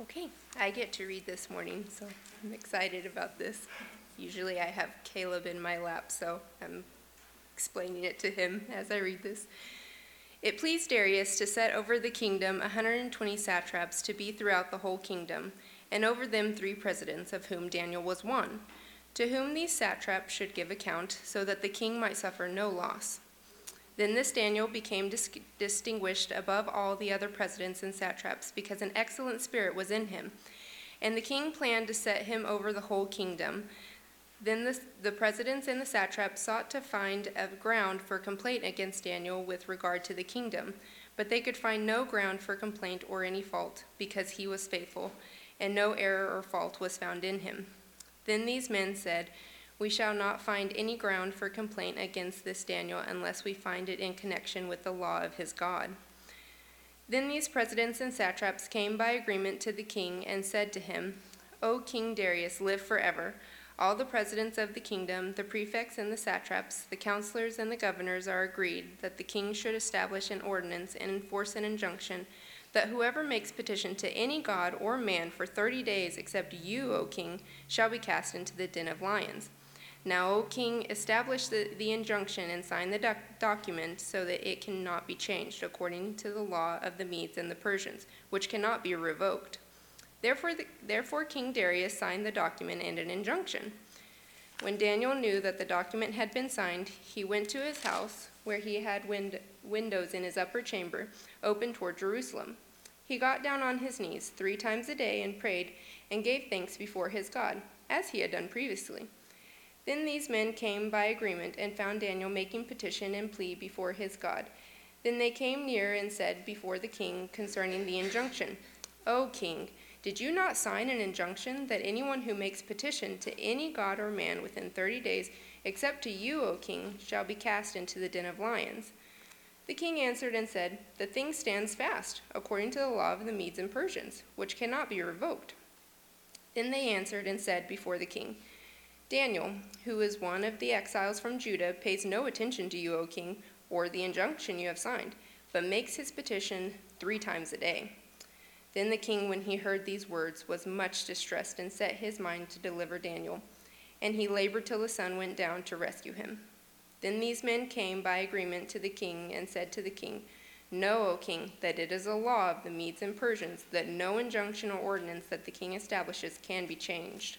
Okay, I get to read this morning, so I'm excited about this. Usually I have Caleb in my lap, so I'm explaining it to him as I read this. It pleased Darius to set over the kingdom 120 satraps to be throughout the whole kingdom, and over them three presidents, of whom Daniel was one, to whom these satraps should give account, so that the king might suffer no loss. Then this Daniel became dis- distinguished above all the other presidents and satraps, because an excellent spirit was in him. And the king planned to set him over the whole kingdom. Then the, the presidents and the satraps sought to find a ground for complaint against Daniel with regard to the kingdom, but they could find no ground for complaint or any fault, because he was faithful, and no error or fault was found in him. Then these men said, We shall not find any ground for complaint against this Daniel unless we find it in connection with the law of his God. Then these presidents and satraps came by agreement to the king and said to him, O King Darius, live forever. All the presidents of the kingdom, the prefects and the satraps, the counselors and the governors are agreed that the king should establish an ordinance and enforce an injunction that whoever makes petition to any god or man for thirty days except you, O king, shall be cast into the den of lions. Now, O king, establish the, the injunction and sign the doc- document so that it cannot be changed according to the law of the Medes and the Persians, which cannot be revoked. Therefore, the, therefore, King Darius signed the document and an injunction. When Daniel knew that the document had been signed, he went to his house, where he had wind, windows in his upper chamber, open toward Jerusalem. He got down on his knees three times a day and prayed and gave thanks before his God, as he had done previously. Then these men came by agreement and found Daniel making petition and plea before his God. Then they came near and said before the king concerning the injunction, O king, did you not sign an injunction that anyone who makes petition to any god or man within thirty days, except to you, O king, shall be cast into the den of lions? The king answered and said, The thing stands fast, according to the law of the Medes and Persians, which cannot be revoked. Then they answered and said before the king, Daniel, who is one of the exiles from Judah, pays no attention to you, O king, or the injunction you have signed, but makes his petition three times a day. Then the king, when he heard these words, was much distressed and set his mind to deliver Daniel. And he labored till the sun went down to rescue him. Then these men came by agreement to the king and said to the king, Know, O king, that it is a law of the Medes and Persians that no injunction or ordinance that the king establishes can be changed.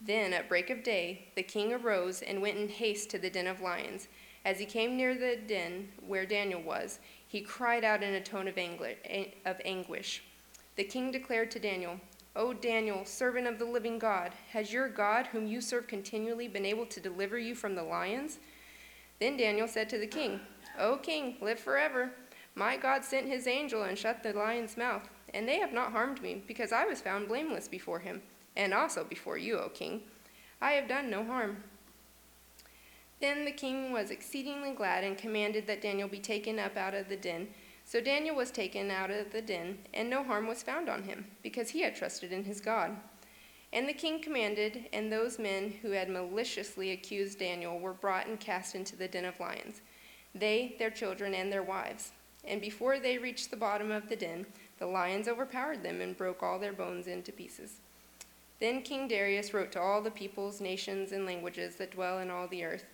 Then, at break of day, the king arose and went in haste to the den of lions. As he came near the den where Daniel was, he cried out in a tone of anguish. The king declared to Daniel, O Daniel, servant of the living God, has your God, whom you serve continually, been able to deliver you from the lions? Then Daniel said to the king, O king, live forever. My God sent his angel and shut the lion's mouth, and they have not harmed me, because I was found blameless before him, and also before you, O king. I have done no harm. Then the king was exceedingly glad and commanded that Daniel be taken up out of the den. So Daniel was taken out of the den, and no harm was found on him, because he had trusted in his God. And the king commanded, and those men who had maliciously accused Daniel were brought and cast into the den of lions, they, their children, and their wives. And before they reached the bottom of the den, the lions overpowered them and broke all their bones into pieces. Then King Darius wrote to all the peoples, nations, and languages that dwell in all the earth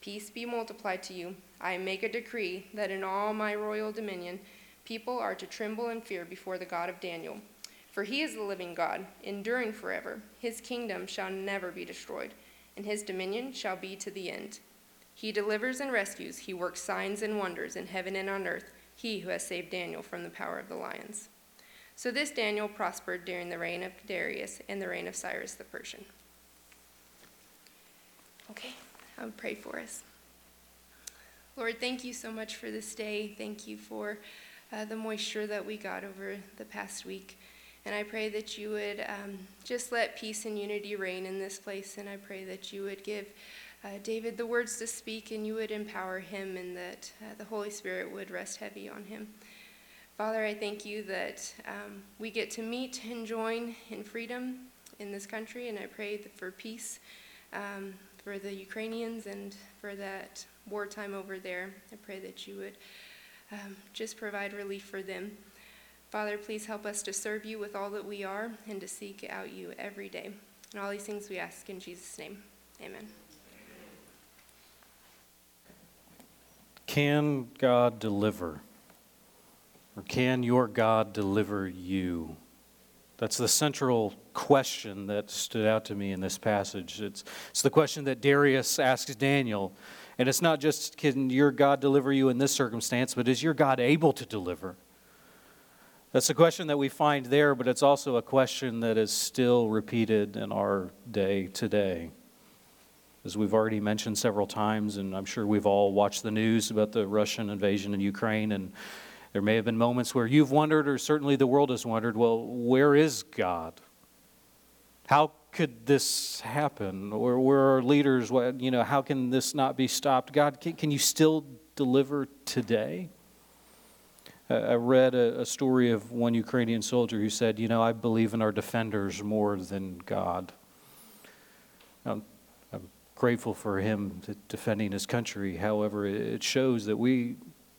Peace be multiplied to you. I make a decree that in all my royal dominion people are to tremble and fear before the God of Daniel. For he is the living God, enduring forever. His kingdom shall never be destroyed, and his dominion shall be to the end. He delivers and rescues, he works signs and wonders in heaven and on earth, he who has saved Daniel from the power of the lions. So this Daniel prospered during the reign of Darius and the reign of Cyrus the Persian. Okay. I would pray for us. Lord, thank you so much for this day. Thank you for uh, the moisture that we got over the past week. And I pray that you would um, just let peace and unity reign in this place. And I pray that you would give uh, David the words to speak and you would empower him and that uh, the Holy Spirit would rest heavy on him. Father, I thank you that um, we get to meet and join in freedom in this country, and I pray for peace um, for the Ukrainians and for that wartime over there. I pray that you would um, just provide relief for them. Father, please help us to serve you with all that we are and to seek out you every day. And all these things we ask in Jesus' name. Amen. Can God deliver? Or can your God deliver you? That's the central question that stood out to me in this passage. It's, it's the question that Darius asks Daniel. And it's not just, can your God deliver you in this circumstance, but is your God able to deliver? That's a question that we find there, but it's also a question that is still repeated in our day today. As we've already mentioned several times, and I'm sure we've all watched the news about the Russian invasion in Ukraine and there may have been moments where you've wondered, or certainly the world has wondered, well, where is God? How could this happen? Or where are leaders? What, you know, how can this not be stopped? God, can, can you still deliver today? I read a, a, story of one Ukrainian soldier who said, You know, I believe in our defenders more than God. I'm, I'm grateful for him defending his country. However, it shows that we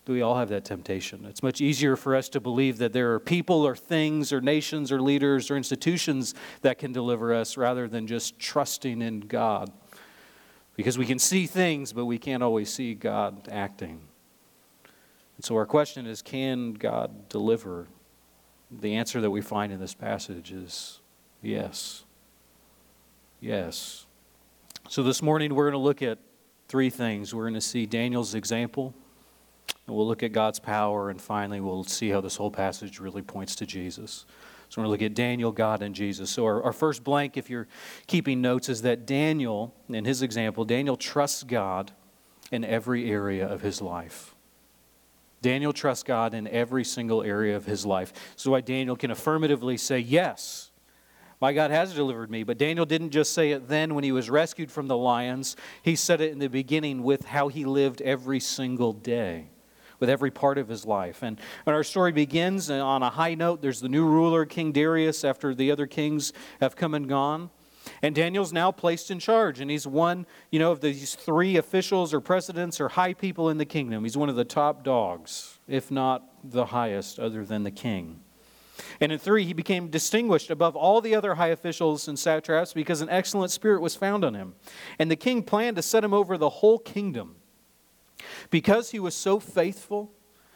we all have that temptation. It's much easier for us to believe that there are people or things or nations or leaders or institutions that can deliver us rather than just trusting in God. Because we can see things, but we can't always see God acting. And so our question is can God deliver? The answer that we find in this passage is yes. Yes. So this morning we're going to look at three things. We're going to see Daniel's example. And we'll look at God's power, and finally, we'll see how this whole passage really points to Jesus. So we're going to look at Daniel, God, and Jesus. So our, our first blank, if you're keeping notes, is that Daniel, in his example, Daniel trusts God in every area of his life. Daniel trusts God in every single area of his life. So why Daniel can affirmatively say, Yes, my God has delivered me. But Daniel didn't just say it then when he was rescued from the lions, he said it in the beginning with how he lived every single day with every part of his life. And, and our story begins uh, on a high note. There's the new ruler, King Darius, after the other kings have come and gone. And Daniel's now placed in charge, and he's one, you know, of these three officials or presidents or high people in the kingdom. He's one of the top dogs, if not the highest, other than the king. And in three, he became distinguished above all the other high officials and satraps because an excellent spirit was found on him. And the king planned to set him over the whole kingdom. Because he was so faithful,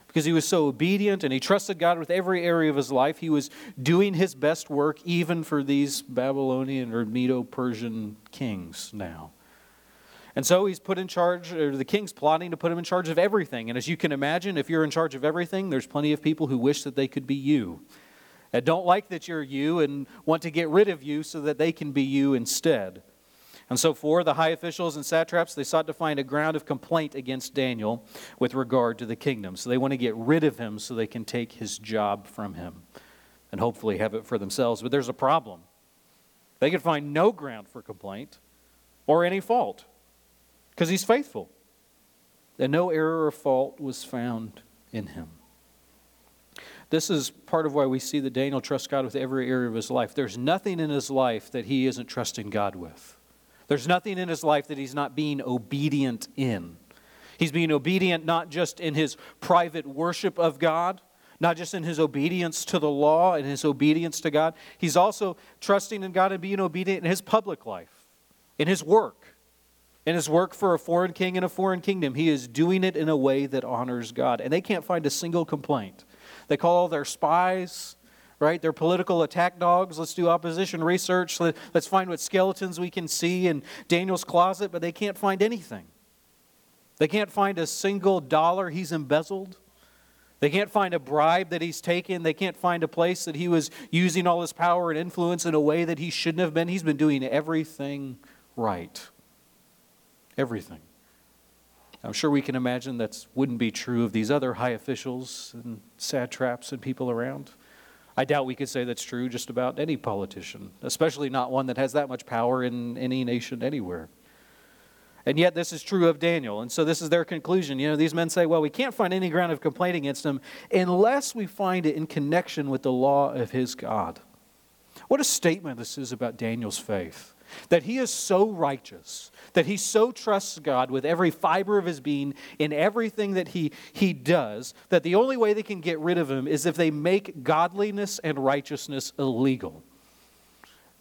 because he was so obedient and he trusted God with every area of his life, he was doing his best work even for these Babylonian or Medo Persian kings now. And so he's put in charge, or the king's plotting to put him in charge of everything. And as you can imagine, if you're in charge of everything, there's plenty of people who wish that they could be you. That don't like that you're you and want to get rid of you so that they can be you instead. And so, for the high officials and satraps, they sought to find a ground of complaint against Daniel with regard to the kingdom. So, they want to get rid of him so they can take his job from him and hopefully have it for themselves. But there's a problem. They could find no ground for complaint or any fault because he's faithful. And no error or fault was found in him. This is part of why we see that Daniel trusts God with every area of his life. There's nothing in his life that he isn't trusting God with. There's nothing in his life that he's not being obedient in. He's being obedient not just in his private worship of God, not just in his obedience to the law and his obedience to God. He's also trusting in God and being obedient in his public life, in his work, in his work for a foreign king in a foreign kingdom. He is doing it in a way that honors God. And they can't find a single complaint. They call all their spies, right? They're political attack dogs. Let's do opposition research. Let, us find what skeletons we can see in Daniel's closet, but they can't find anything. They can't find a single dollar he's embezzled. They can't find a bribe that he's taken. They can't find a place that he was using all his power and influence in a way that he shouldn't have been. He's been doing everything right. Everything. I'm sure we can imagine that wouldn't be true of these other high officials and satraps and people around. I doubt we could say that's true just about any politician, especially not one that has that much power in any nation anywhere. And yet, this is true of Daniel. And so, this is their conclusion. You know, these men say, well, we can't find any ground of complaint against him unless we find it in connection with the law of his God. What a statement this is about Daniel's faith. That he is so righteous, that he so trusts God with every fiber of his being in everything that he, he does, that the only way they can get rid of him is if they make godliness and righteousness illegal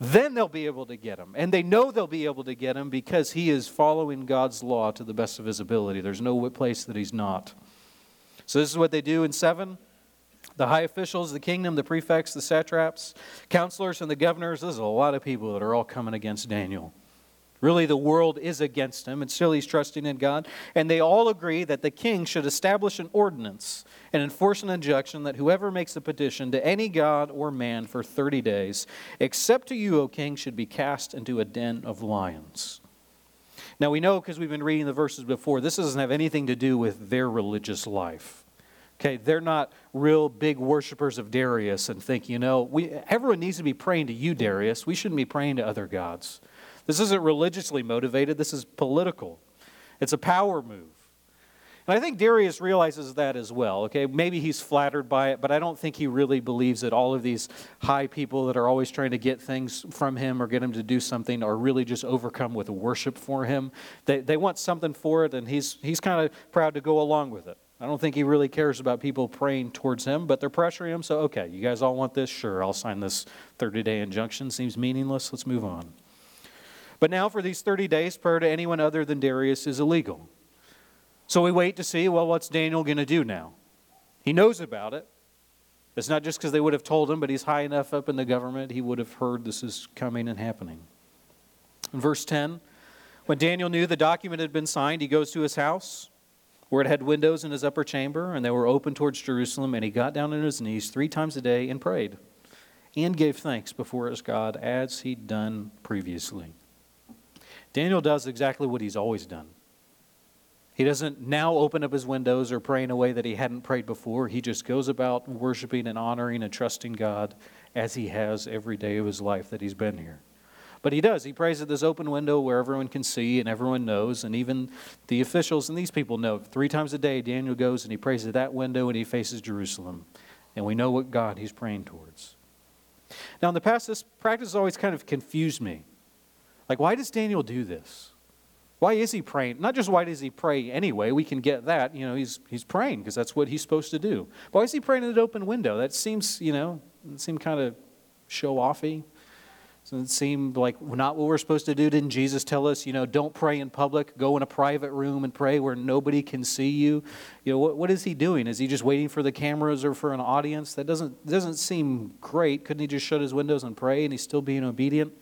then they'll be able to get him. And they know they'll be able to get him because he is following God's law to the best of his ability. There's no place that he's not. So, this is what they do in 7. The high officials, of the kingdom, the prefects, the satraps, counselors, and the governors. There's a lot of people that are all coming against Daniel. Really, the world is against him, and still he's trusting in God. And they all agree that the king should establish an ordinance and enforce an injunction that whoever makes a petition to any god or man for 30 days, except to you, O king, should be cast into a den of lions. Now, we know because we've been reading the verses before, this doesn't have anything to do with their religious life. Okay, they're not real big worshipers of Darius and think, you know, we, everyone needs to be praying to you, Darius. We shouldn't be praying to other gods. This isn't religiously motivated, this is political. It's a power move. And I think Darius realizes that as well. Okay, maybe he's flattered by it, but I don't think he really believes that all of these high people that are always trying to get things from him or get him to do something are really just overcome with worship for him. They, they want something for it, and he's, he's kind of proud to go along with it. I don't think he really cares about people praying towards him, but they're pressuring him. So, okay, you guys all want this? Sure, I'll sign this 30 day injunction. Seems meaningless. Let's move on. But now, for these 30 days, prayer to anyone other than Darius is illegal. So we wait to see, well, what's Daniel going to do now? He knows about it. It's not just because they would have told him, but he's high enough up in the government, he would have heard this is coming and happening. In verse 10, when Daniel knew the document had been signed, he goes to his house, where it had windows in his upper chamber, and they were open towards Jerusalem, and he got down on his knees three times a day and prayed, and gave thanks before his God as he'd done previously. Daniel does exactly what he's always done. He doesn't now open up his windows or pray in a way that he hadn't prayed before. He just goes about worshiping and honoring and trusting God as he has every day of his life that he's been here. But he does. He prays at this open window where everyone can see and everyone knows, and even the officials and these people know. Three times a day, Daniel goes and he prays at that window and he faces Jerusalem. And we know what God he's praying towards. Now, in the past, this practice has always kind of confused me. Like, why does Daniel do this? Why is he praying? Not just why does he pray anyway, we can get that. You know, he's, he's praying because that's what he's supposed to do. But why is he praying in an open window? That seems, you know, it seemed kind of show offy. Doesn't it seem like not what we're supposed to do? Didn't Jesus tell us, you know, don't pray in public, go in a private room and pray where nobody can see you? You know, what, what is he doing? Is he just waiting for the cameras or for an audience? That doesn't, doesn't seem great. Couldn't he just shut his windows and pray and he's still being obedient?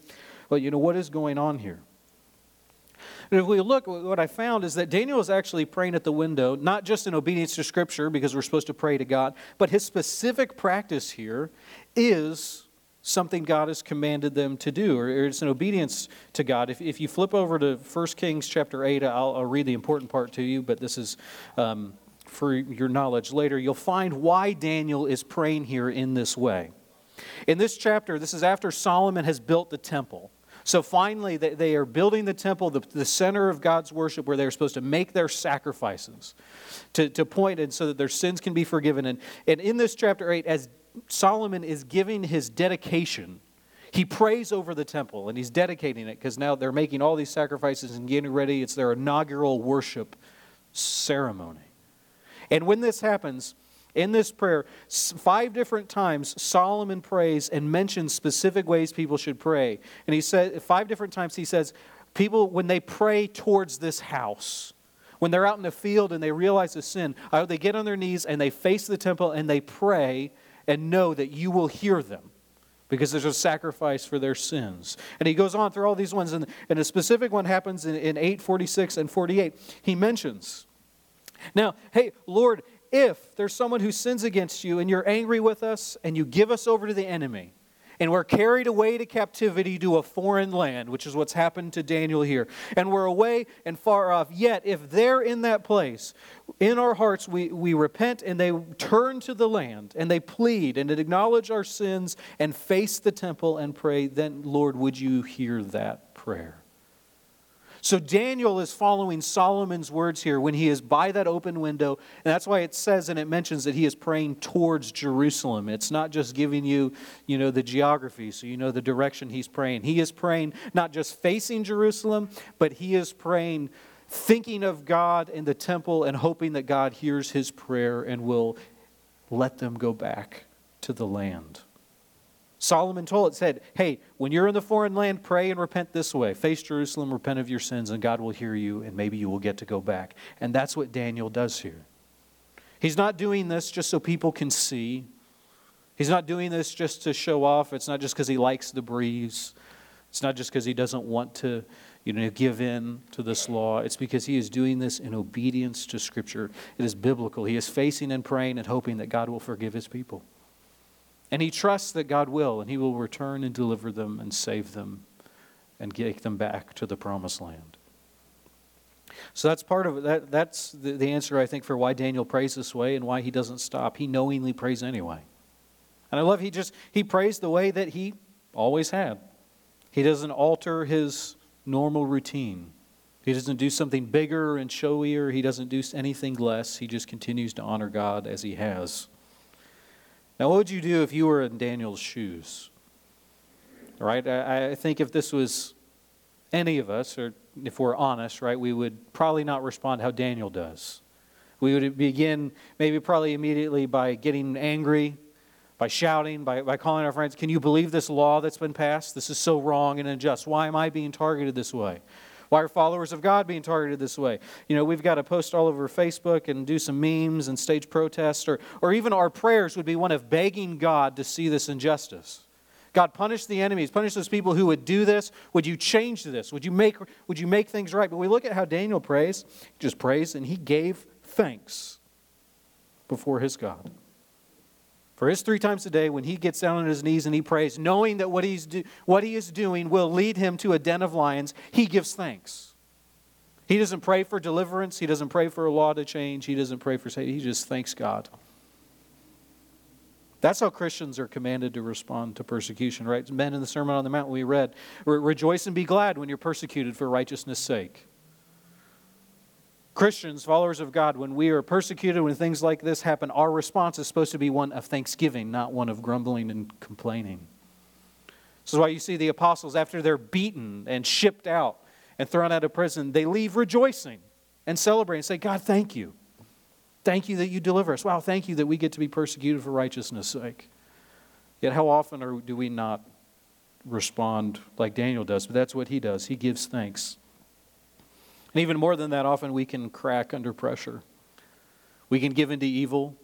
But you know, what is going on here? And if we look, what I found is that Daniel is actually praying at the window, not just in obedience to Scripture, because we're supposed to pray to God, but his specific practice here is something God has commanded them to do, or it's an obedience to God. If, if you flip over to 1 Kings chapter 8, I'll, I'll read the important part to you, but this is um, for your knowledge later. You'll find why Daniel is praying here in this way. In this chapter, this is after Solomon has built the temple. So finally, they are building the temple, the, the center of God's worship, where they're supposed to make their sacrifices to, to point and so that their sins can be forgiven. And, and in this chapter 8, as Solomon is giving his dedication, he prays over the temple and he's dedicating it because now they're making all these sacrifices and getting ready. It's their inaugural worship ceremony. And when this happens, in this prayer, five different times, Solomon prays and mentions specific ways people should pray. And he said, five different times, he says, people, when they pray towards this house, when they're out in the field and they realize the sin, uh, they get on their knees and they face the temple and they pray and know that you will hear them because there's a sacrifice for their sins. And he goes on through all these ones, and, and a specific one happens in, in 8, 46, and 48. He mentions, Now, hey, Lord, if there's someone who sins against you and you're angry with us and you give us over to the enemy, and we're carried away to captivity to a foreign land, which is what's happened to Daniel here. And we're away and far off. Yet, if they're in that place, in our hearts we, we repent and they turn to the land and they plead and acknowledge our sins and face the temple and pray, then, Lord, would you hear that prayer? So Daniel is following Solomon's words here when he is by that open window. And that's why it says and it mentions that he is praying towards Jerusalem. It's not just giving you, you know, the geography so you know the direction he's praying. He is praying not just facing Jerusalem, but he is praying thinking of God in the temple and hoping that God hears his prayer and will let them go back to the land. Solomon told it, said, Hey, when you're in the foreign land, pray and repent this way. Face Jerusalem, repent of your sins, and God will hear you, and maybe you will get to go back. And that's what Daniel does here. He's not doing this just so people can see. He's not doing this just to show off. It's not just because he likes the breeze. It's not just because he doesn't want to you know, give in to this law. It's because he is doing this in obedience to Scripture. It is biblical. He is facing and praying and hoping that God will forgive his people. And he trusts that God will, and he will return and deliver them and save them and take them back to the promised land. So that's part of. That, that's the, the answer, I think, for why Daniel prays this way and why he doesn't stop. He knowingly prays anyway. And I love he just he prays the way that he always had. He doesn't alter his normal routine. He doesn't do something bigger and showier. He doesn't do anything less. He just continues to honor God as he has. Now, what would you do if you were in Daniel's shoes? Right? I, I think if this was any of us, or if we're honest, right, we would probably not respond how Daniel does. We would begin maybe probably immediately by getting angry, by shouting, by, by calling our friends, Can you believe this law that's been passed? This is so wrong and unjust. Why am I being targeted this way? Why are followers of God being targeted this way? You know, we've got to post all over Facebook and do some memes and stage protests, or, or even our prayers would be one of begging God to see this injustice. God, punish the enemies, punish those people who would do this. Would you change this? Would you make, would you make things right? But we look at how Daniel prays. He just prays, and he gave thanks before his God. For his three times a day, when he gets down on his knees and he prays, knowing that what, he's do, what he is doing will lead him to a den of lions, he gives thanks. He doesn't pray for deliverance. He doesn't pray for a law to change. He doesn't pray for. He just thanks God. That's how Christians are commanded to respond to persecution, right? Men in the Sermon on the Mount we read, rejoice and be glad when you're persecuted for righteousness' sake. Christians, followers of God, when we are persecuted, when things like this happen, our response is supposed to be one of thanksgiving, not one of grumbling and complaining. This is why you see the apostles, after they're beaten and shipped out and thrown out of prison, they leave rejoicing and celebrating and say, God, thank you. Thank you that you deliver us. Wow, thank you that we get to be persecuted for righteousness' sake. Yet, how often are, do we not respond like Daniel does? But that's what he does. He gives thanks. And even more than that, often we can crack under pressure. We can give into evil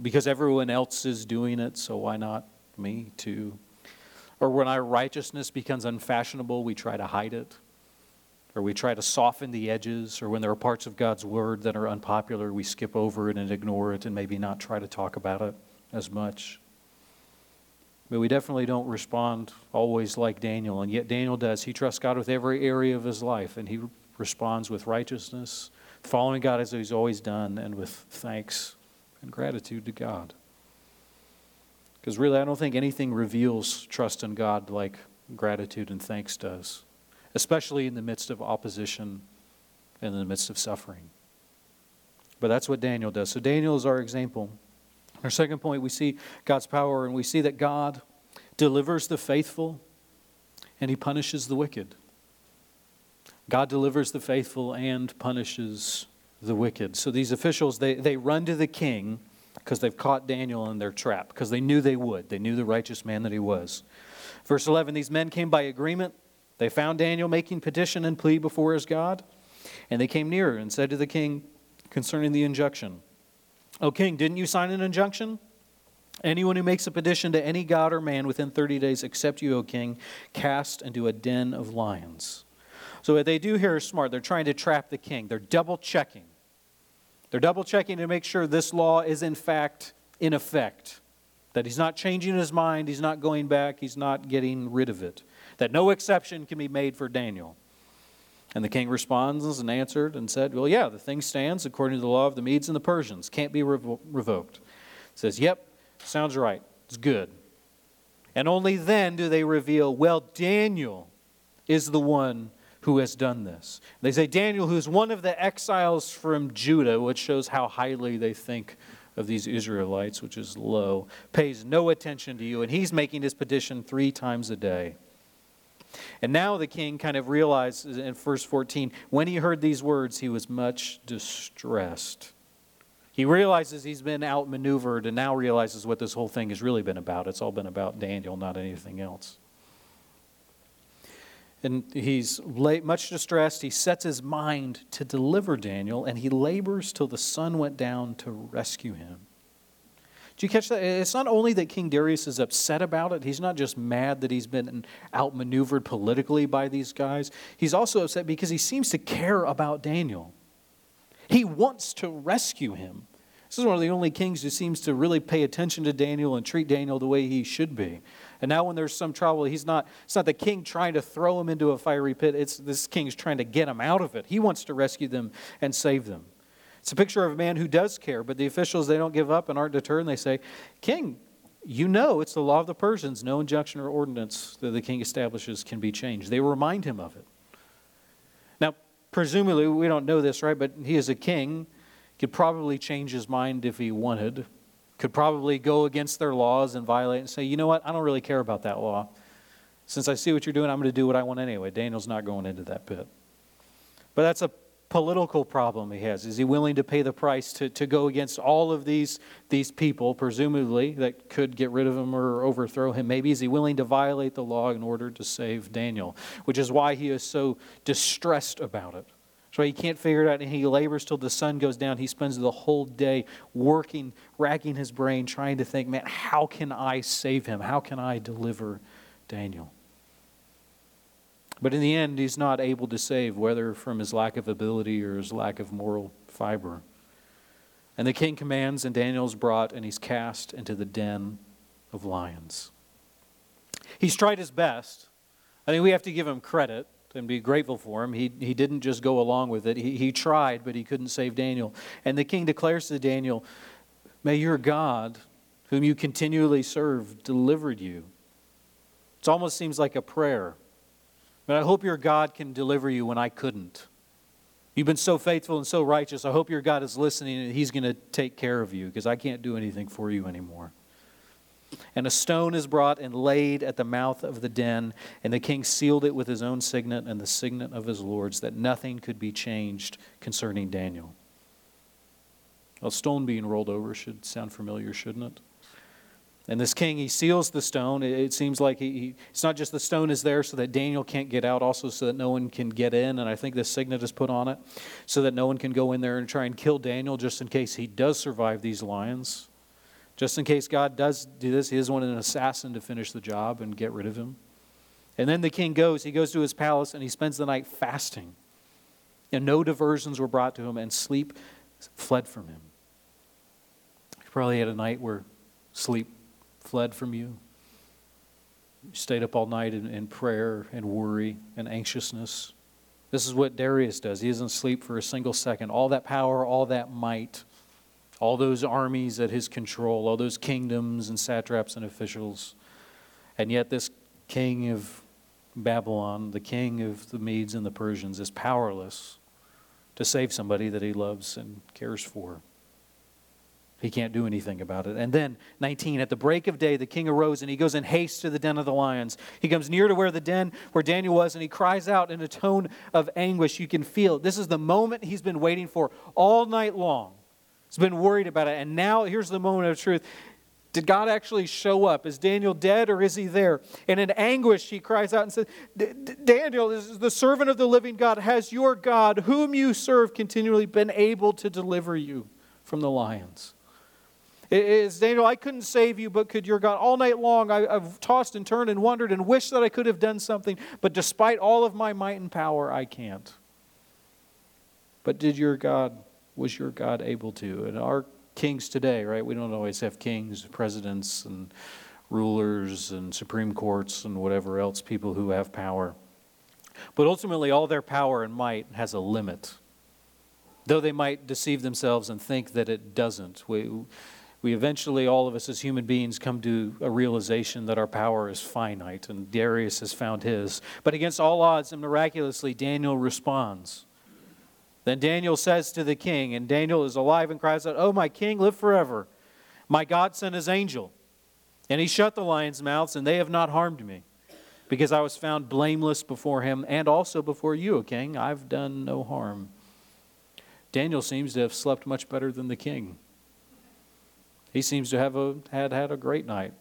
because everyone else is doing it, so why not me too? Or when our righteousness becomes unfashionable, we try to hide it. Or we try to soften the edges. Or when there are parts of God's word that are unpopular, we skip over it and ignore it and maybe not try to talk about it as much. But we definitely don't respond always like Daniel. And yet Daniel does. He trusts God with every area of his life, and he responds with righteousness, following God as he's always done, and with thanks and gratitude to God. Because really, I don't think anything reveals trust in God like gratitude and thanks does, especially in the midst of opposition and in the midst of suffering. But that's what Daniel does. So, Daniel is our example. Our second point, we see God's power, and we see that God delivers the faithful and he punishes the wicked. God delivers the faithful and punishes the wicked. So these officials, they, they run to the king because they've caught Daniel in their trap, because they knew they would. They knew the righteous man that he was. Verse 11 These men came by agreement. They found Daniel making petition and plea before his God, and they came nearer and said to the king concerning the injunction, O king, didn't you sign an injunction? Anyone who makes a petition to any god or man within 30 days, except you, O king, cast into a den of lions. So what they do here is smart. They're trying to trap the king. They're double checking. They're double checking to make sure this law is in fact in effect. that he's not changing his mind, he's not going back, he's not getting rid of it, that no exception can be made for Daniel. And the king responds and answered and said, Well, yeah, the thing stands according to the law of the Medes and the Persians, can't be revo- revoked. Says, Yep, sounds right, it's good. And only then do they reveal, Well, Daniel is the one who has done this. They say, Daniel, who's one of the exiles from Judah, which shows how highly they think of these Israelites, which is low, pays no attention to you, and he's making his petition three times a day. And now the king kind of realizes in verse 14, when he heard these words, he was much distressed. He realizes he's been outmaneuvered and now realizes what this whole thing has really been about. It's all been about Daniel, not anything else. And he's much distressed. He sets his mind to deliver Daniel, and he labors till the sun went down to rescue him. Do you catch that? It's not only that King Darius is upset about it, he's not just mad that he's been outmaneuvered politically by these guys. He's also upset because he seems to care about Daniel. He wants to rescue him. This is one of the only kings who seems to really pay attention to Daniel and treat Daniel the way he should be. And now when there's some trouble, he's not it's not the king trying to throw him into a fiery pit. It's this king's trying to get him out of it. He wants to rescue them and save them. It's a picture of a man who does care, but the officials they don't give up and aren't deterred and they say, "King, you know it's the law of the Persians. No injunction or ordinance that the king establishes can be changed." They remind him of it. Now, presumably we don't know this, right, but he is a king could probably change his mind if he wanted, could probably go against their laws and violate and say, you know what, I don't really care about that law. Since I see what you're doing, I'm going to do what I want anyway. Daniel's not going into that pit. But that's a political problem he has. Is he willing to pay the price to, to go against all of these, these people, presumably, that could get rid of him or overthrow him? Maybe is he willing to violate the law in order to save Daniel? Which is why he is so distressed about it. So he can't figure it out, and he labors till the sun goes down. He spends the whole day working, racking his brain, trying to think, man, how can I save him? How can I deliver Daniel? But in the end, he's not able to save, whether from his lack of ability or his lack of moral fiber. And the king commands, and Daniel's brought, and he's cast into the den of lions. He's tried his best. I think we have to give him credit and be grateful for him. He, he didn't just go along with it. He, he tried, but he couldn't save Daniel. And the king declares to Daniel, May your God, whom you continually serve, delivered you. It almost seems like a prayer. But I hope your God can deliver you when I couldn't. You've been so faithful and so righteous. I hope your God is listening and he's going to take care of you because I can't do anything for you anymore. And a stone is brought and laid at the mouth of the den, and the king sealed it with his own signet and the signet of his lords, that nothing could be changed concerning Daniel. A stone being rolled over should sound familiar, shouldn't it? And this king, he seals the stone. It seems like he, he, it's not just the stone is there so that Daniel can't get out, also so that no one can get in. And I think this signet is put on it so that no one can go in there and try and kill Daniel just in case he does survive these lions. Just in case God does do this, he doesn't want an assassin to finish the job and get rid of him. And then the king goes, he goes to his palace and he spends the night fasting. And no diversions were brought to him, and sleep fled from him. You probably had a night where sleep fled from you. You stayed up all night in, in prayer and worry and anxiousness. This is what Darius does. He doesn't sleep for a single second. All that power, all that might all those armies at his control, all those kingdoms and satraps and officials. And yet, this king of Babylon, the king of the Medes and the Persians, is powerless to save somebody that he loves and cares for. He can't do anything about it. And then, 19, at the break of day, the king arose and he goes in haste to the den of the lions. He comes near to where the den where Daniel was and he cries out in a tone of anguish. You can feel it. This is the moment he's been waiting for all night long. He's been worried about it. And now here's the moment of truth. Did God actually show up? Is Daniel dead or is he there? And in anguish, he cries out and says, Daniel is the servant of the living God. Has your God, whom you serve continually, been able to deliver you from the lions? Is Daniel, I couldn't save you, but could your God? All night long, I, have tossed and turned and wondered and wished that I could have done something, but despite all of my might and power, I can't. But did your God was your God able to? And our kings today, right? We don't always have kings, presidents, and rulers, and supreme courts, and whatever else, people who have power. But ultimately, all their power and might has a limit. Though they might deceive themselves and think that it doesn't. We, we eventually, all of us as human beings, come to a realization that our power is finite, and Darius has found his. But against all odds, and miraculously, Daniel responds. Then Daniel says to the king, and Daniel is alive and cries out, Oh, my king, live forever. My God sent his angel, and he shut the lions' mouths, and they have not harmed me, because I was found blameless before him, and also before you, O king. I've done no harm. Daniel seems to have slept much better than the king. He seems to have a, had had a great night,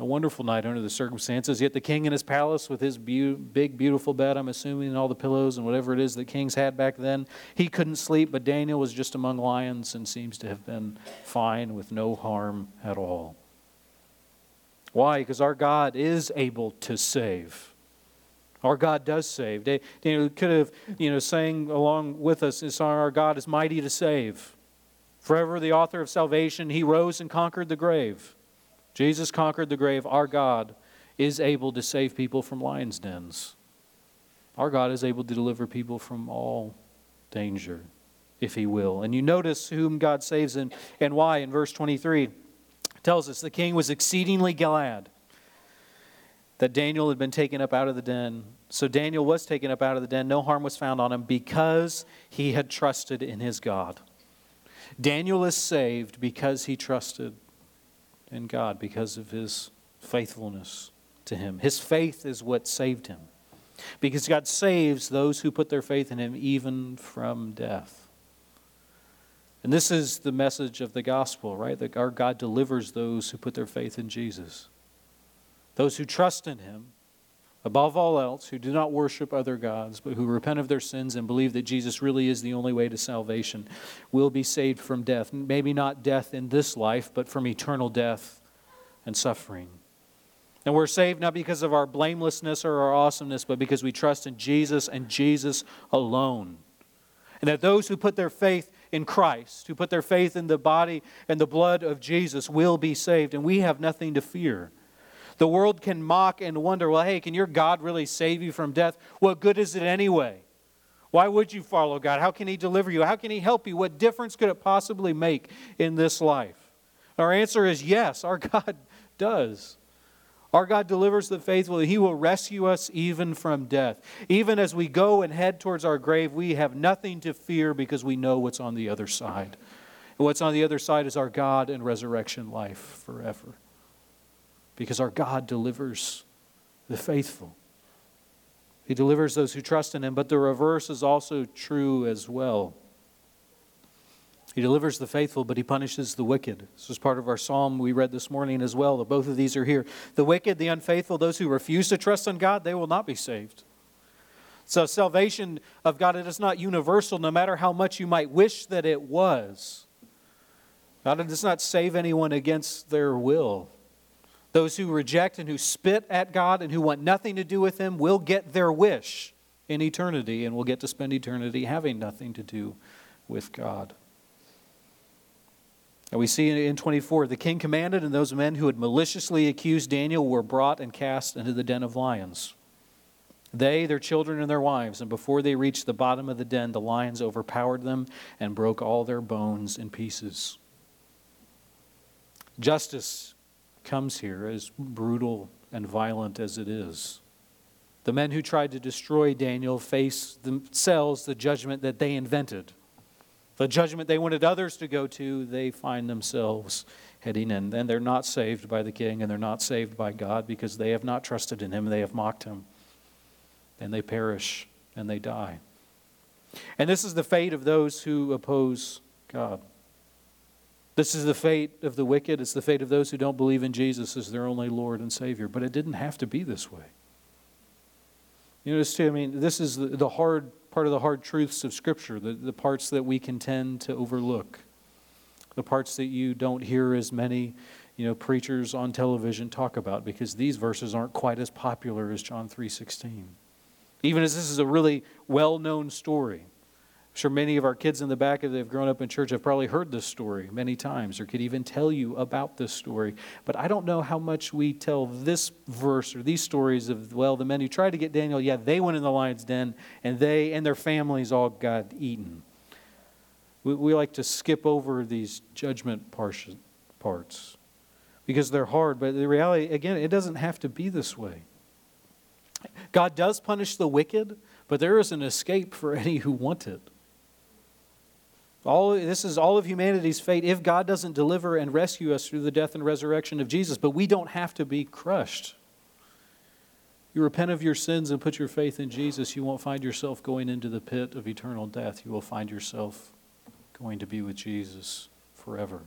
a wonderful night under the circumstances. Yet the king in his palace with his be- big, beautiful bed, I'm assuming, and all the pillows and whatever it is that kings had back then, he couldn't sleep, but Daniel was just among lions and seems to have been fine with no harm at all. Why? Because our God is able to save. Our God does save. Daniel could have, you know, sang along with us, our God is mighty to save. Forever the author of salvation, he rose and conquered the grave. Jesus conquered the grave. Our God is able to save people from lions' dens. Our God is able to deliver people from all danger, if he will. And you notice whom God saves and, and why in verse 23. It tells us the king was exceedingly glad that Daniel had been taken up out of the den. So Daniel was taken up out of the den. No harm was found on him because he had trusted in his God. Daniel is saved because he trusted in God, because of his faithfulness to him. His faith is what saved him. Because God saves those who put their faith in him even from death. And this is the message of the gospel, right? That our God delivers those who put their faith in Jesus. Those who trust in him above all else, who do not worship other gods, but who repent of their sins and believe that Jesus really is the only way to salvation, will be saved from death. Maybe not death in this life, but from eternal death and suffering. And we're saved not because of our blamelessness or our awesomeness, but because we trust in Jesus and Jesus alone. And that those who put their faith in Christ, who put their faith in the body and the blood of Jesus, will be saved. And we have nothing to fear. The world can mock and wonder, well, hey, can your God really save you from death? What good is it anyway? Why would you follow God? How can He deliver you? How can He help you? What difference could it possibly make in this life? Our answer is yes, our God does. Our God delivers the faithful. He will rescue us even from death. Even as we go and head towards our grave, we have nothing to fear because we know what's on the other side. And what's on the other side is our God and resurrection life forever because our God delivers the faithful. He delivers those who trust in Him, but the reverse is also true as well. He delivers the faithful, but He punishes the wicked. This was part of our psalm we read this morning as well. Both of these are here. The wicked, the unfaithful, those who refuse to trust in God, they will not be saved. So, salvation of God, it is not universal, no matter how much you might wish that it was. God does not save anyone against their will. Those who reject and who spit at God and who want nothing to do with Him will get their wish in eternity and will get to spend eternity having nothing to do with God. And we see in 24 the king commanded, and those men who had maliciously accused Daniel were brought and cast into the den of lions. They, their children, and their wives, and before they reached the bottom of the den, the lions overpowered them and broke all their bones in pieces. Justice comes here, as brutal and violent as it is. The men who tried to destroy Daniel face themselves the judgment that they invented. The judgment they wanted others to go to, they find themselves heading in. And they're not saved by the king and they're not saved by God because they have not trusted in him, they have mocked him. And they perish and they die. And this is the fate of those who oppose God. This is the fate of the wicked. It's the fate of those who don't believe in Jesus as their only Lord and Savior. But it didn't have to be this way. You notice, too, I mean, this is the, hard part of the hard truths of Scripture, the, the parts that we can tend to overlook, the parts that you don't hear as many you know, preachers on television talk about because these verses aren't quite as popular as John 3.16. Even as this is a really well-known story, sure many of our kids in the back, if they've grown up in church, have probably heard this story many times or could even tell you about this story. But I don't know how much we tell this verse or these stories of, well, the men who tried to get Daniel, yeah, they went in the lion's den and they and their families all got eaten. We, we like to skip over these judgment parts because they're hard. But the reality, again, it doesn't have to be this way. God does punish the wicked, but there is an escape for any who want it. All, this is all of humanity's fate if God doesn't deliver and rescue us through the death and resurrection of Jesus. But we don't have to be crushed. You repent of your sins and put your faith in Jesus, you won't find yourself going into the pit of eternal death. You will find yourself going to be with Jesus forever.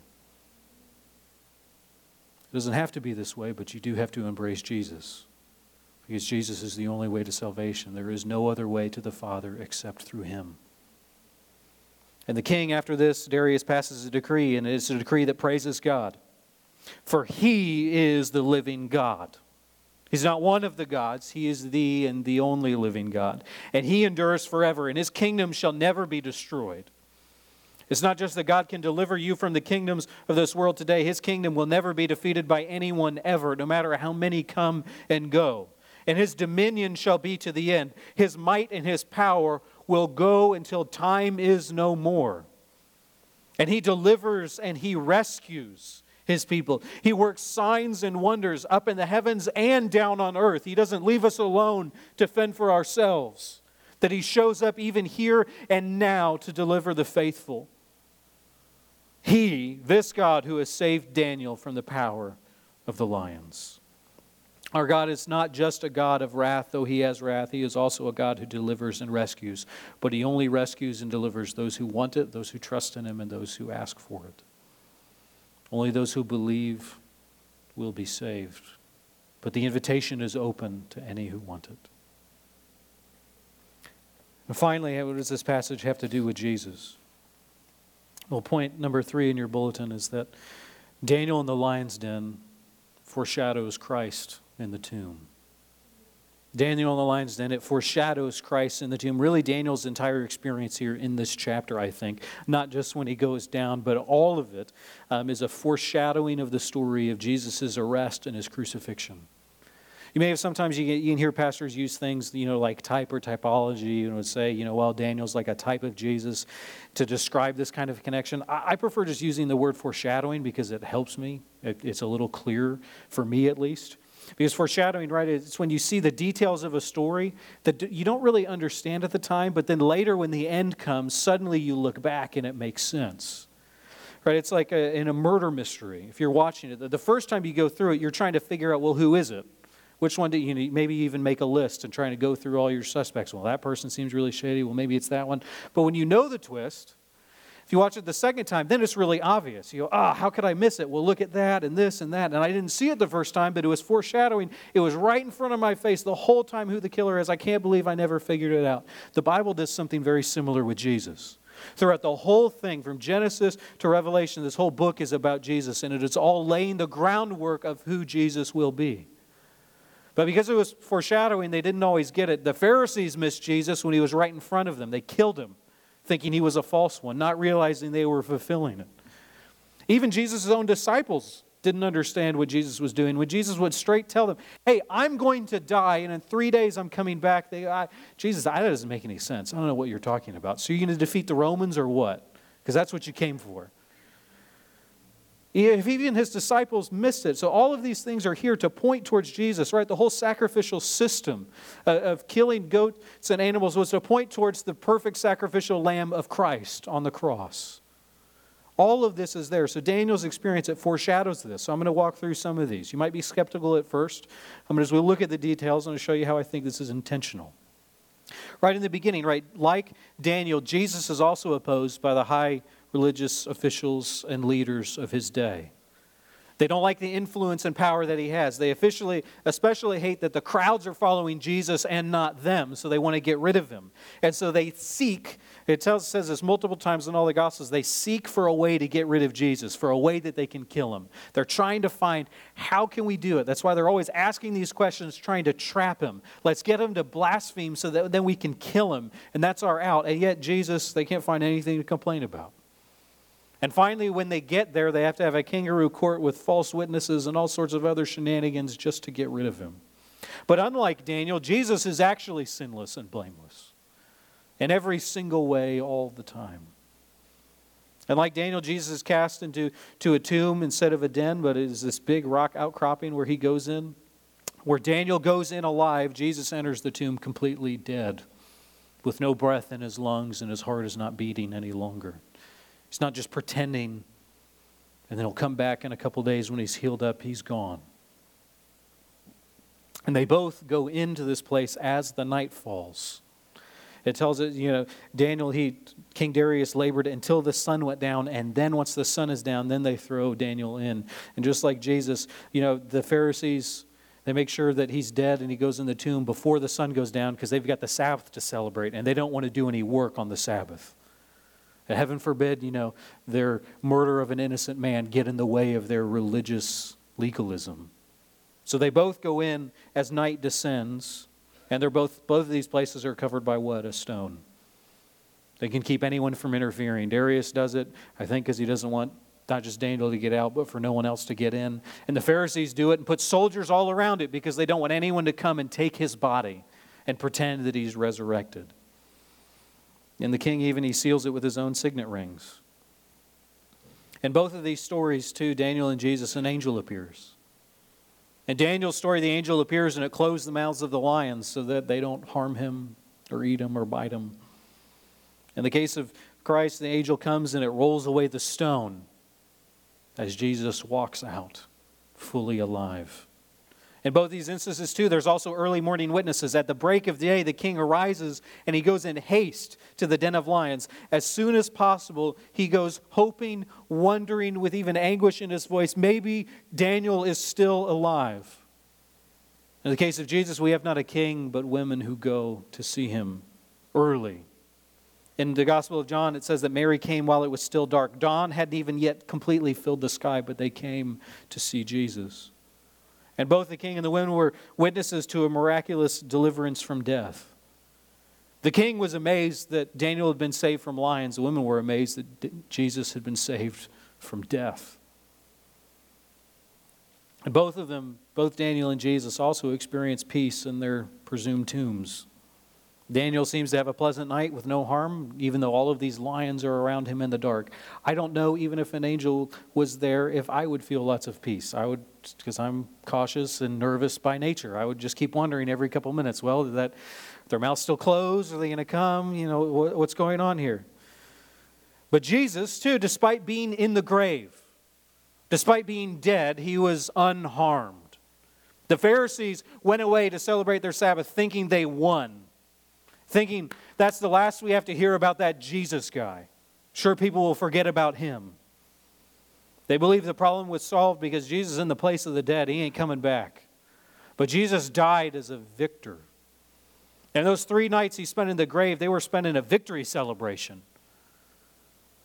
It doesn't have to be this way, but you do have to embrace Jesus. Because Jesus is the only way to salvation. There is no other way to the Father except through him. And the king, after this, Darius passes a decree, and it's a decree that praises God. For he is the living God. He's not one of the gods, he is the and the only living God. And he endures forever, and his kingdom shall never be destroyed. It's not just that God can deliver you from the kingdoms of this world today, his kingdom will never be defeated by anyone ever, no matter how many come and go. And his dominion shall be to the end. His might and his power will go until time is no more. And he delivers and he rescues his people. He works signs and wonders up in the heavens and down on earth. He doesn't leave us alone to fend for ourselves, that he shows up even here and now to deliver the faithful. He, this God who has saved Daniel from the power of the lions. Our God is not just a God of wrath, though he has wrath. He is also a God who delivers and rescues. But he only rescues and delivers those who want it, those who trust in him, and those who ask for it. Only those who believe will be saved. But the invitation is open to any who want it. And finally, what does this passage have to do with Jesus? Well, point number three in your bulletin is that Daniel in the lion's den foreshadows Christ in the tomb. Daniel in the lion's den, it foreshadows Christ in the tomb. Really, Daniel's entire experience here in this chapter, I think, not just when he goes down, but all of it um, is a foreshadowing of the story of Jesus' arrest and his crucifixion. You may have sometimes you, you can hear pastors use things, you know, like type or typology, and would say, you know, well, Daniel's like a type of Jesus to describe this kind of connection. I, I prefer just using the word foreshadowing because it helps me. It, it's a little clearer for me, at least. Because foreshadowing, right, it's when you see the details of a story that you don't really understand at the time, but then later when the end comes, suddenly you look back and it makes sense. Right? It's like a, in a murder mystery. If you're watching it, the first time you go through it, you're trying to figure out, well, who is it? Which one do you know, maybe even make a list and trying to go through all your suspects? Well, that person seems really shady. Well, maybe it's that one. But when you know the twist, if you watch it the second time, then it's really obvious. You go, ah, how could I miss it? Well, look at that and this and that. And I didn't see it the first time, but it was foreshadowing. It was right in front of my face the whole time who the killer is. I can't believe I never figured it out. The Bible does something very similar with Jesus. Throughout the whole thing, from Genesis to Revelation, this whole book is about Jesus, and it is all laying the groundwork of who Jesus will be. But because it was foreshadowing, they didn't always get it. The Pharisees missed Jesus when he was right in front of them. They killed him thinking he was a false one, not realizing they were fulfilling it. Even Jesus' own disciples didn't understand what Jesus was doing. When Jesus would straight tell them, Hey, I'm going to die, and in three days I'm coming back, they, I, Jesus, that doesn't make any sense. I don't know what you're talking about. So you're going to defeat the Romans or what? Because that's what you came for. If even his disciples missed it. So all of these things are here to point towards Jesus, right? The whole sacrificial system uh, of killing goats and animals was to point towards the perfect sacrificial lamb of Christ on the cross. All of this is there. So Daniel's experience, it foreshadows this. So I'm going to walk through some of these. You might be skeptical at first. I'm as we look at the details, I'm going to show you how I think this is intentional. Right in the beginning, right, like Daniel, Jesus is also opposed by the high religious officials and leaders of his day. They don't like the influence and power that he has. They officially, especially hate that the crowds are following Jesus and not them, so they want to get rid of him. And so they seek, it tells, says this multiple times in all the Gospels, they seek for a way to get rid of Jesus, for a way that they can kill him. They're trying to find how can we do it. That's why they're always asking these questions, trying to trap him. Let's get him to blaspheme so that then we can kill him. And that's our out. And yet, Jesus, they can't find anything to complain about. And finally, when they get there, they have to have a kangaroo court with false witnesses and all sorts of other shenanigans just to get rid of him. But unlike Daniel, Jesus is actually sinless and blameless in every single way, all the time. And like Daniel, Jesus is cast into to a tomb instead of a den, but it is this big rock outcropping where he goes in. Where Daniel goes in alive, Jesus enters the tomb completely dead, with no breath in his lungs, and his heart is not beating any longer. He's not just pretending, and then he'll come back in a couple days when he's healed up, he's gone. And they both go into this place as the night falls. It tells us, you know, Daniel, he, King Darius labored until the sun went down, and then once the sun is down, then they throw Daniel in. And just like Jesus, you know, the Pharisees, they make sure that he's dead and he goes in the tomb before the sun goes down because they've got the Sabbath to celebrate, and they don't want to do any work on the Sabbath. Heaven forbid, you know, their murder of an innocent man get in the way of their religious legalism. So they both go in as night descends, and they're both both of these places are covered by what? A stone. They can keep anyone from interfering. Darius does it, I think, because he doesn't want not just Daniel to get out, but for no one else to get in. And the Pharisees do it and put soldiers all around it because they don't want anyone to come and take his body and pretend that he's resurrected. And the king even he seals it with his own signet rings. In both of these stories, too, Daniel and Jesus, an angel appears. In Daniel's story, the angel appears and it closes the mouths of the lions so that they don't harm him or eat him or bite him. In the case of Christ, the angel comes and it rolls away the stone as Jesus walks out fully alive. In both these instances, too, there's also early morning witnesses. At the break of day, the king arises and he goes in haste to the den of lions. As soon as possible, he goes hoping, wondering, with even anguish in his voice, maybe Daniel is still alive. In the case of Jesus, we have not a king, but women who go to see him early. In the Gospel of John, it says that Mary came while it was still dark. Dawn hadn't even yet completely filled the sky, but they came to see Jesus. And both the king and the women were witnesses to a miraculous deliverance from death. The king was amazed that Daniel had been saved from lions. The women were amazed that Jesus had been saved from death. And both of them, both Daniel and Jesus, also experienced peace in their presumed tombs. Daniel seems to have a pleasant night with no harm, even though all of these lions are around him in the dark. I don't know, even if an angel was there, if I would feel lots of peace. I would, because I'm cautious and nervous by nature. I would just keep wondering every couple minutes, well, did that their mouth's still closed? Are they going to come? You know, what's going on here? But Jesus, too, despite being in the grave, despite being dead, he was unharmed. The Pharisees went away to celebrate their Sabbath thinking they won thinking that's the last we have to hear about that Jesus guy. Sure, people will forget about him. They believe the problem was solved because Jesus is in the place of the dead. He ain't coming back. But Jesus died as a victor. And those three nights he spent in the grave, they were spent in a victory celebration.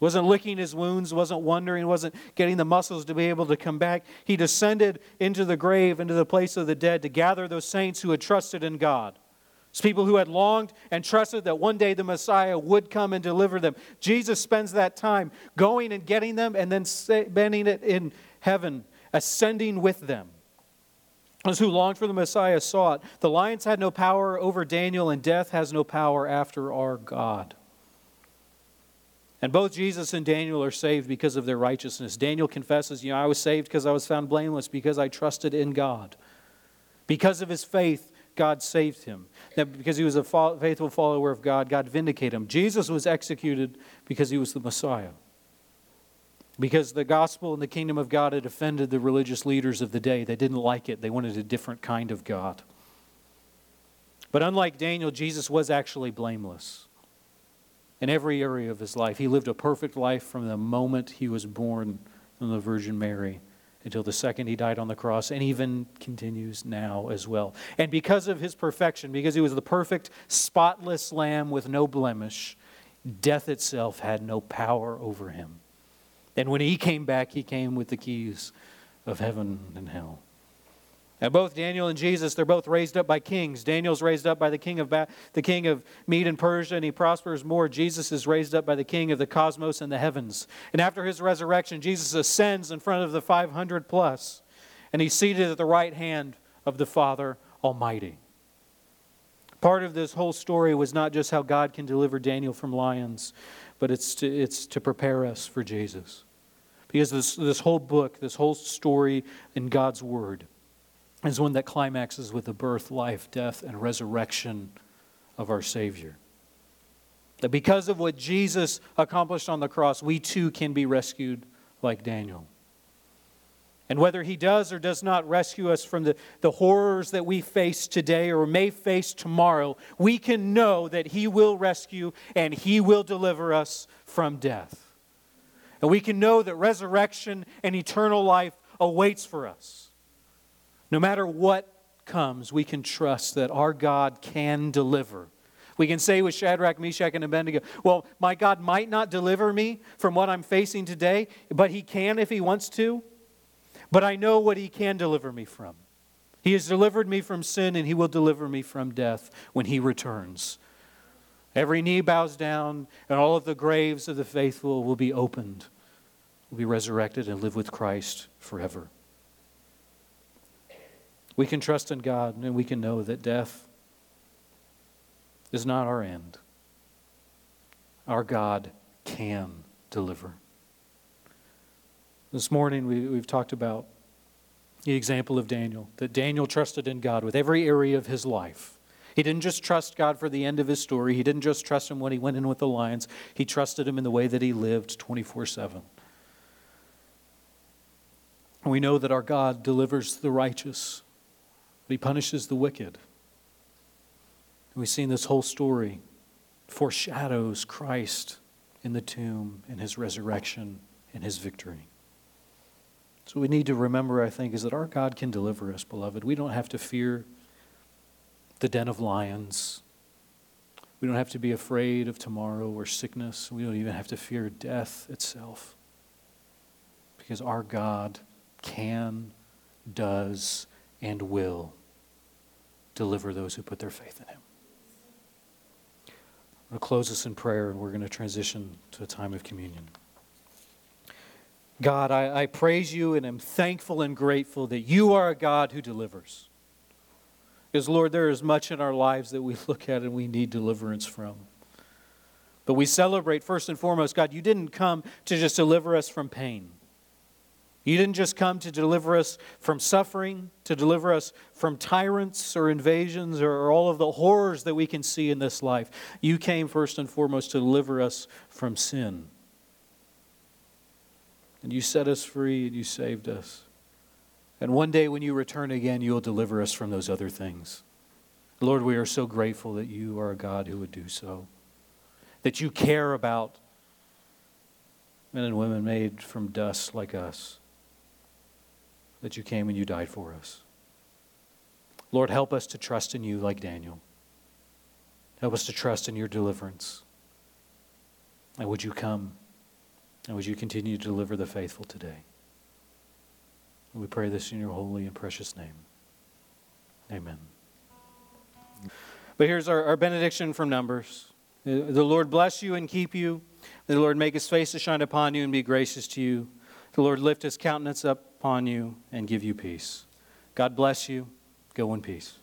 Wasn't licking his wounds, wasn't wondering, wasn't getting the muscles to be able to come back. He descended into the grave, into the place of the dead, to gather those saints who had trusted in God. It's people who had longed and trusted that one day the Messiah would come and deliver them. Jesus spends that time going and getting them and then spending it in heaven, ascending with them. Those who longed for the Messiah saw it. The lions had no power over Daniel, and death has no power after our God. And both Jesus and Daniel are saved because of their righteousness. Daniel confesses, You know, I was saved because I was found blameless, because I trusted in God. Because of his faith, God saved him. That because he was a faithful follower of God, God vindicated him. Jesus was executed because he was the Messiah. Because the gospel and the kingdom of God had offended the religious leaders of the day. They didn't like it, they wanted a different kind of God. But unlike Daniel, Jesus was actually blameless in every area of his life. He lived a perfect life from the moment he was born from the Virgin Mary until the second he died on the cross, and even continues now as well. And because of his perfection, because he was the perfect, spotless lamb with no blemish, death itself had no power over him. And when he came back, he came with the keys of heaven and hell. Now, both Daniel and Jesus, they're both raised up by kings. Daniel's raised up by the king of ba- the king of Mede and Persia, and he prospers more. Jesus is raised up by the king of the cosmos and the heavens. And after his resurrection, Jesus ascends in front of the 500 plus, and he's seated at the right hand of the Father Almighty. Part of this whole story was not just how God can deliver Daniel from lions, but it's to, it's to prepare us for Jesus. Because this, this whole book, this whole story in God's Word, is one that climaxes with the birth, life, death, and resurrection of our Savior. That because of what Jesus accomplished on the cross, we too can be rescued like Daniel. And whether he does or does not rescue us from the, the horrors that we face today or may face tomorrow, we can know that he will rescue and he will deliver us from death. And we can know that resurrection and eternal life awaits for us. No matter what comes, we can trust that our God can deliver. We can say with Shadrach, Meshach, and Abednego, Well, my God might not deliver me from what I'm facing today, but He can if He wants to. But I know what He can deliver me from. He has delivered me from sin, and He will deliver me from death when He returns. Every knee bows down, and all of the graves of the faithful will be opened, will be resurrected, and live with Christ forever. We can trust in God and we can know that death is not our end. Our God can deliver. This morning we, we've talked about the example of Daniel, that Daniel trusted in God with every area of his life. He didn't just trust God for the end of his story. He didn't just trust him when he went in with the lions. He trusted him in the way that he lived 24 7. We know that our God delivers the righteous but he punishes the wicked. We've seen this whole story foreshadows Christ in the tomb and his resurrection and his victory. So we need to remember, I think, is that our God can deliver us, beloved. We don't have to fear the den of lions. We don't have to be afraid of tomorrow or sickness. We don't even have to fear death itself. Because our God can, does, and will deliver those who put their faith in him. I'm going to close this in prayer and we're going to transition to a time of communion. God, I, I praise you and am thankful and grateful that you are a God who delivers. Because, Lord, there is much in our lives that we look at and we need deliverance from. But we celebrate, first and foremost, God, you didn't come to just deliver us from pain. You didn't just come to deliver us from suffering, to deliver us from tyrants or invasions or all of the horrors that we can see in this life. You came first and foremost to deliver us from sin. And you set us free and you saved us. And one day when you return again, you'll deliver us from those other things. Lord, we are so grateful that you are a God who would do so, that you care about men and women made from dust like us that you came and you died for us. Lord, help us to trust in you like Daniel. Help us to trust in your deliverance. And would you come and would you continue to deliver the faithful today? we pray this in your holy and precious name. Amen. But here's our, our benediction from Numbers. Uh, the Lord bless you and keep you. The Lord make his face to shine upon you and be gracious to you. The Lord lift his countenance up upon you and give you peace. God bless you. Go in peace.